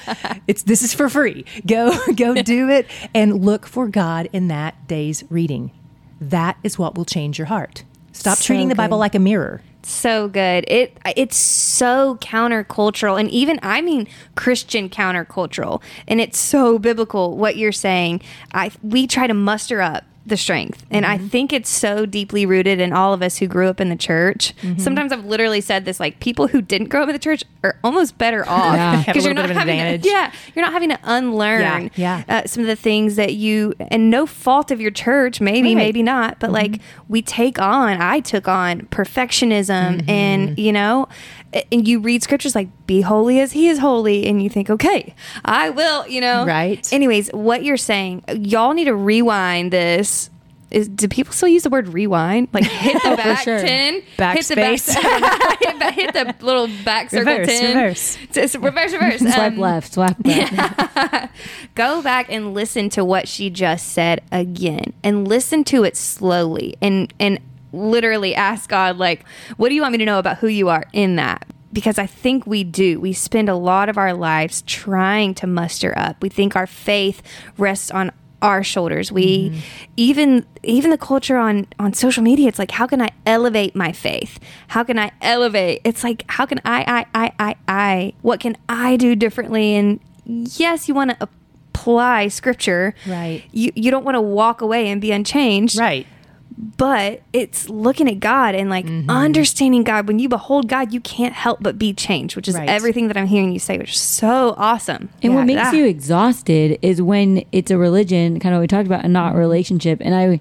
it's this is for free. Go go do it and look for God in that day's reading. That is what will change your heart. Stop So treating the Bible good. like a mirror. so good. It it's so countercultural and even I mean Christian countercultural and it's so biblical what you're saying. I we try to muster up the strength and Mm-hmm. I think it's so deeply rooted in all of us who grew up in the church. Mm-hmm. Sometimes I've literally said this like people who didn't grow up in the church are almost better off Yeah. You're not bit of an having advantage. To, yeah, you're not having to unlearn Yeah, yeah. Uh, some of the things that you and no fault of your church maybe Right. maybe not but like Mm-hmm. we take on i took on perfectionism Mm-hmm. and you know and you read scriptures like be holy as he is holy and you think okay i will you know Right. anyways what you're saying y'all need to rewind this is, do people still use the word rewind? Like hit the back sure. ten, hit the Backspace. back, hit, the- hit the little back circle Reverse, ten, reverse. Just reverse, reverse. Swipe Um, left, swipe left. go back and listen to what she just said again and listen to it slowly and and literally ask God like what do you want me to know about who you are in that because I think we do. We spend a lot of our lives trying to muster up. We think our faith rests on our shoulders. We mm-hmm. even even the culture on on social media it's like how can I elevate my faith? How can I elevate? It's like how can I I I I I what can I do differently and yes, you want to apply scripture. Right. You you don't want to walk away and be unchanged. Right. But it's looking at God and like understanding God. When you behold God, you can't help but be changed, which is Right. everything that I'm hearing you say, which is so awesome. And what makes Ah. you exhausted is when it's a religion, kind of what we talked about, and not a relationship. And I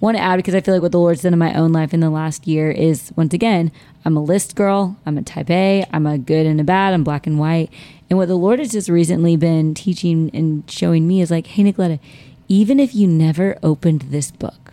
want to add because I feel like what the Lord's done in my own life in the last year is once again, I'm a list girl, I'm a type A, I'm a good and a bad, I'm black and white. And what the Lord has just recently been teaching and showing me is like, hey, Nicoletta, even if you never opened this book,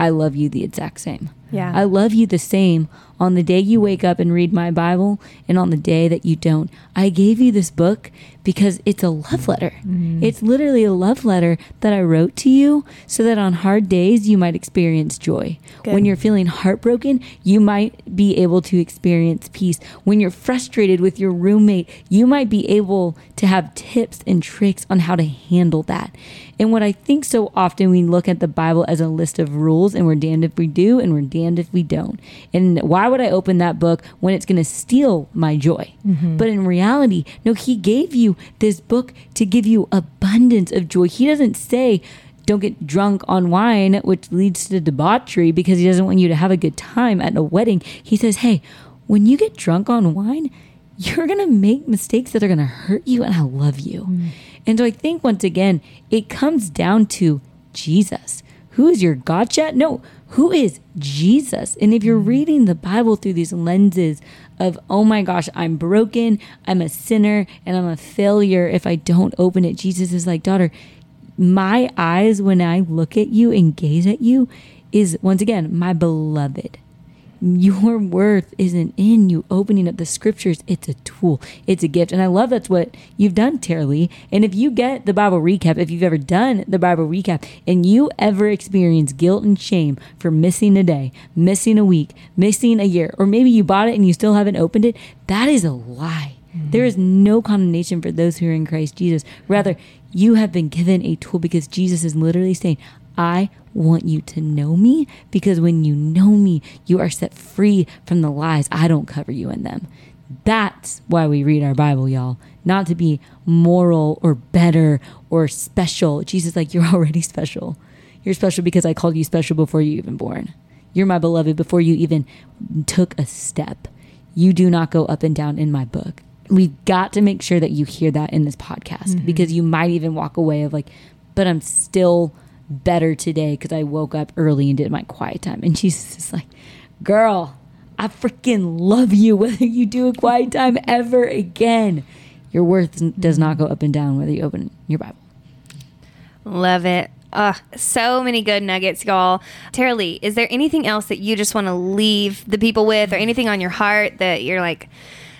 I love you the exact same. Yeah. I love you the same on the day you hmm. wake up and read my Bible and on the day that you don't. I gave you this book because it's a love letter. Hmm. It's literally a love letter that I wrote to you so that on hard days you might experience joy. Good. When you're feeling heartbroken, you might be able to experience peace. When you're frustrated with your roommate, you might be able to have tips and tricks on how to handle that. And what I think so often we look at the Bible as a list of rules and we're damned if we do and we're damned if we don't. And why would I open that book when it's going to steal my joy? Mm-hmm. But in reality, no, he gave you this book to give you abundance of joy. He doesn't say, don't get drunk on wine, which leads to debauchery because he doesn't want you to have a good time at a wedding. He says, hey, when you get drunk on wine, you're going to make mistakes that are going to hurt you, and I love you. Mm. And so I think once again, it comes down to Jesus. Who is your God shot? No, who is Jesus? And if you're mm. reading the Bible through these lenses of, oh my gosh, I'm broken, I'm a sinner, and I'm a failure if I don't open it, Jesus is like, daughter, my eyes when I look at you and gaze at you is once again my beloved. Your worth isn't in you opening up the scriptures. It's a tool. It's a gift. And I love that's what you've done, Tara Leigh. And if you get the Bible recap, if you've ever done the Bible recap and you ever experience guilt and shame for missing a day, missing a week, missing a year, or maybe you bought it and you still haven't opened it, that is a lie. Mm-hmm. There is no condemnation for those who are in Christ Jesus. Rather, you have been given a tool because Jesus is literally saying, I want you to know me because when you know me, you are set free from the lies. I don't cover you in them. That's why we read our Bible, y'all. Not to be moral or better or special. Jesus, like, you're already special. You're special because I called you special before you even born. You're my beloved before you even took a step. You do not go up and down in my book. We've got to make sure that you hear that in this podcast mm-hmm. because you might even walk away of like, but I'm still better today because I woke up early and did my quiet time. And Jesus is like, girl, I freaking love you whether you do a quiet time ever again. Your worth does not go up and down whether you open your Bible. Love it. Ugh, so many good nuggets, y'all. Tara Leigh, is there anything else that you just want to leave the people with, or anything on your heart that you're like,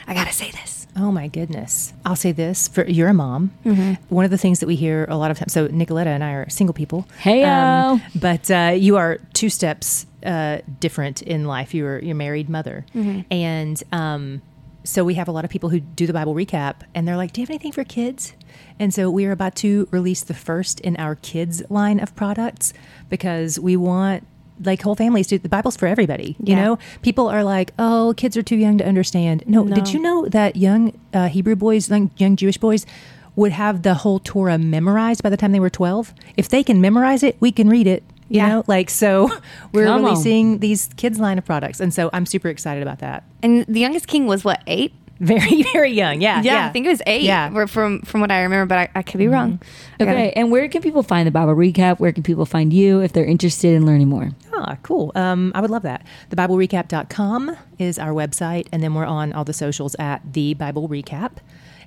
I gotta say this? Oh my goodness. I'll say this for you're a mom. One of the things that we hear a lot of times. So Nicoletta and I are single people. Heyo. but uh, you are two steps uh, different in life. You're you're married mother, and um, so we have a lot of people who do the Bible recap, and they're like, "Do you have anything for kids?" And so we are about to release the first in our kids line of products because we want like whole families to the Bible's for everybody. You Yeah. know, people are like, "Oh, kids are too young to understand." No, No. did you know that young uh, Hebrew boys, young, young Jewish boys? Would have the whole Torah memorized by the time they were 12. If they can memorize it, we can read it. You Yeah. know, like so we're Come on. these kids line of products. And so I'm super excited about that. And the youngest king was what eight? Very, very young. Yeah. Yeah, I think it was eight. Yeah. from from what I remember, but I, I could be wrong. I gotta- Okay, and where can people find the Bible recap? Where can people find you if they're interested in learning more? Ah, cool. Um, I would love that. TheBibleRecap.com is our website, and then we're on all the socials at The Bible Recap.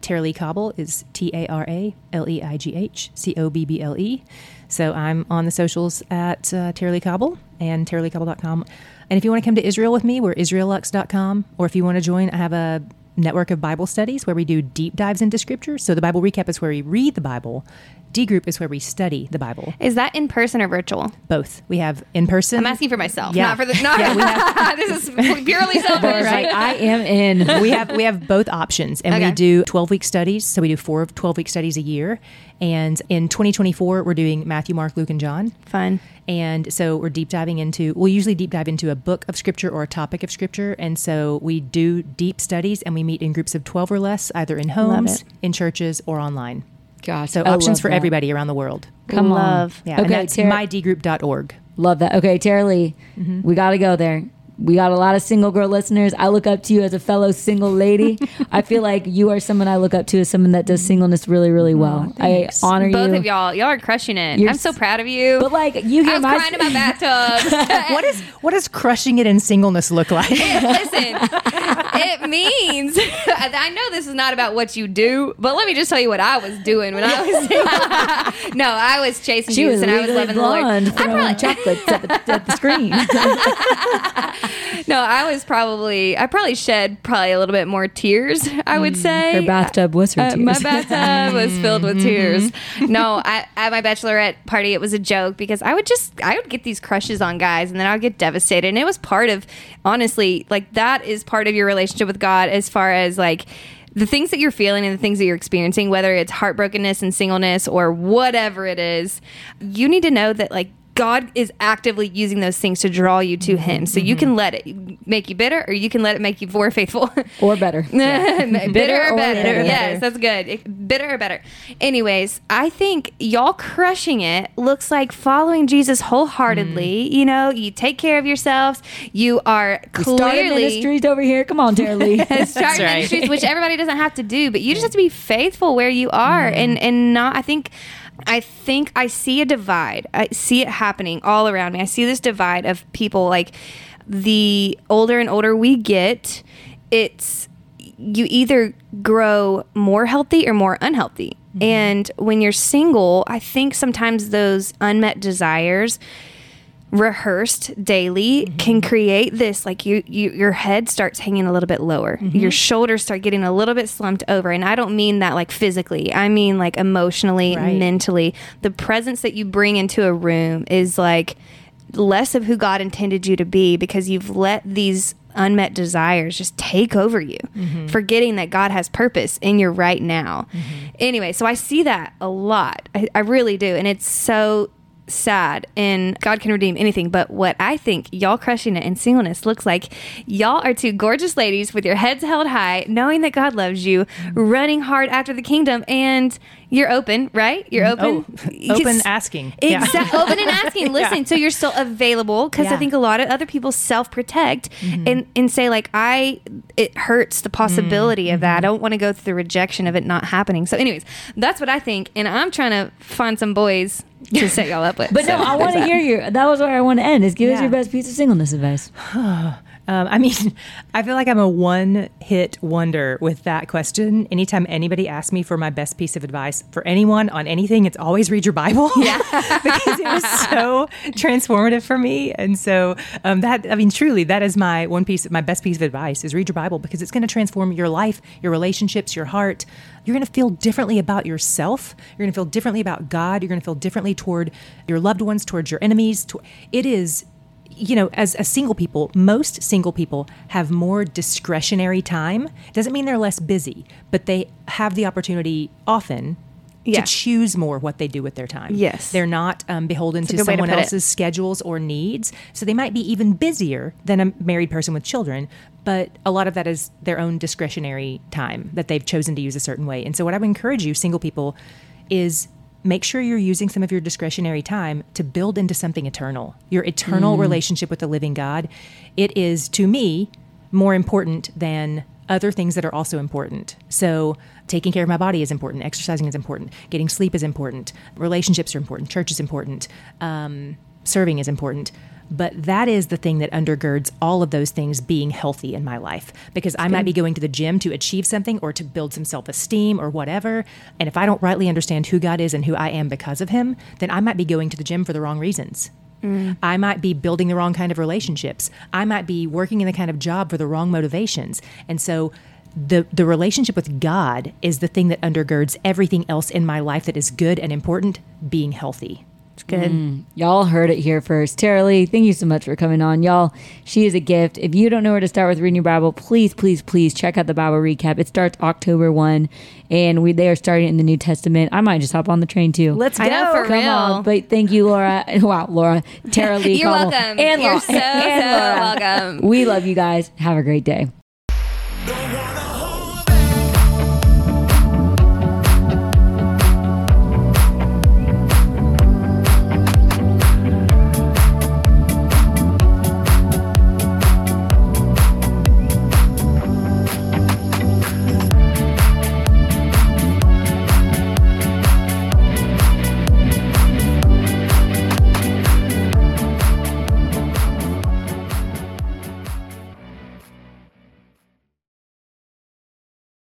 Tara Leigh Cobble is T A R A L E I G H C O B B L E. So I'm on the socials at uh, Tara Leigh Cobble and TaraLeighCobble.com. And if you want to come to Israel with me, we're IsraelLux.com. Or if you want to join, I have a network of Bible studies where we do deep dives into Scripture. So the Bible Recap is where we read the Bible. D Group is where we study the Bible. Is that in person or virtual? Both. We have in person. I'm asking for myself, Yeah. not for the. Not this is purely selfish. Like, I am in. we have we have both options and Okay. we do 12 week studies so we do four 12 week studies a year and in 2024 we're doing matthew mark luke and john Fun. and so we're deep diving into we'll usually deep dive into a book of scripture or a topic of scripture and so we do deep studies and we meet in groups of 12 or less either in homes in churches or online Gosh, so I options for that. everybody around the world Come Love. on. yeah and Okay, that's Tara- mydgroup.org Love that. Okay, Tara Leigh, mm-hmm. we got to go there. We got a lot of single girl listeners. I look up to you as a fellow single lady. I feel like you are someone I look up to as someone that does singleness really, really well. I thanks. honor Both you. Both of y'all, y'all are crushing it. You're I'm so proud of you. But like you I hear was my crying in my bathtub. what is what does crushing it in singleness look like Listen, it means I know this is not about what you do, but let me just tell you what I was doing when I was single. no, I was chasing she juice was and I was legally loving the Lord. blonde I probably, chocolates at the, at the screen. no, I was probably I probably shed probably a little bit more tears. I would say Her bathtub was her Uh, my bathtub was filled with tears. No, I, at my bachelorette party, it was a joke because I would just I would get these crushes on guys, and then I would get devastated. And it was part of, honestly, like that is part of your relationship with God, as far as like the things that you're feeling and the things that you're experiencing, whether it's heartbrokenness and singleness or whatever it is. You need to know that like. God is actively using those things to draw you to Him. So you can mm-hmm. let it make you bitter, or you can let it make you more faithful. or better. bitter, or or better. better. Yes, that's good. It- Bitter or better. Anyways, I think y'all crushing it looks like following Jesus wholeheartedly. Mm. You know, you take care of yourselves. You are clearly ministries over here. Come on, Tara Leigh. starting right. ministries, which everybody doesn't have to do, but you just have to be faithful where you mm-hmm. are, and and not. I think, I think I see a divide. I see it happening all around me. I see this divide of people like the older and older we get, it's you either grow more healthy or more unhealthy. Mm-hmm. And when you're single, I think sometimes those unmet desires rehearsed daily mm-hmm. can create this like you, you your head starts hanging a little bit lower. Mm-hmm. Your shoulders start getting a little bit slumped over. And i don't mean that like physically. I mean like emotionally Right. mentally. The presence that you bring into a room is like less of who god intended you to be because you've let these unmet desires just take over you mm-hmm. forgetting that god has purpose in your right now. Anyway so i see that a lot. I, I really do. And it's so sad and God can redeem anything. But what I think y'all crushing it in singleness looks like y'all are two gorgeous ladies with your heads held high, knowing that God loves you, running hard after the kingdom, and you're open, right? You're mm, open. Oh, open asking. Yeah. Open and asking. Listen, so you're still available because I think a lot of other people self protect mm-hmm. and, and say, like, I, it hurts the possibility of that. Mm-hmm. I don't want to go through the rejection of it not happening. So, anyways, that's what I think. And I'm trying to find some boys to set y'all up with. But So no, I want to hear you. That was where I want to end. Is give us your best piece of singleness advice. Um, I mean, I feel like I'm a one hit wonder with that question. Anytime anybody asks me for my best piece of advice for anyone on anything, it's always read your Bible. Yeah. because it was so transformative for me. And so um, that, I mean, truly, that is my one piece, my best piece of advice is read your Bible because it's going to transform your life, your relationships, your heart. You're going to feel differently about yourself. You're going to feel differently about God. You're going to feel differently toward your loved ones, towards your enemies. It is you know, as, as single people, most single people have more discretionary time. Doesn't mean they're less busy, but they have the opportunity often Yeah. to choose more what they do with their time. Yes. They're not um, beholden to way to someone it. else's schedules or needs. So they might be even busier than a married person with children, but a lot of that is their own discretionary time that they've chosen to use a certain way. And so, what I would encourage you, single people, is make sure you're using some of your discretionary time to build into something eternal. Your eternal relationship with the living God. It is, to me, more important than other things that are also important. So, taking care of my body is important, exercising is important, getting sleep is important, relationships are important, church is important, um, serving is important. But that is the thing that undergirds all of those things being healthy in my life. Because I might be going to the gym to achieve something or to build some self esteem or whatever. And if I don't rightly understand who God is and who I am because of Him, then I might be going to the gym for the wrong reasons. Mm. I might be building the wrong kind of relationships. I might be working in the kind of job for the wrong motivations. And so the the relationship with God is the thing that undergirds everything else in my life that is good and important being healthy. It's good. Mm. Y'all heard it here first. Tara Leigh, thank you so much for coming on. Y'all, she is a gift. If you don't know where to start with reading your Bible, please, please, please check out the Bible recap. It starts October 1, and we they are starting in the New Testament. I might just hop on the train too. Let's go. I know, for Come real. on. But thank you, Laura. Wow, Laura. Tara Lee. You're Caldwell, welcome. And You're Laura. so, and so Laura. welcome. We love you guys. Have a great day.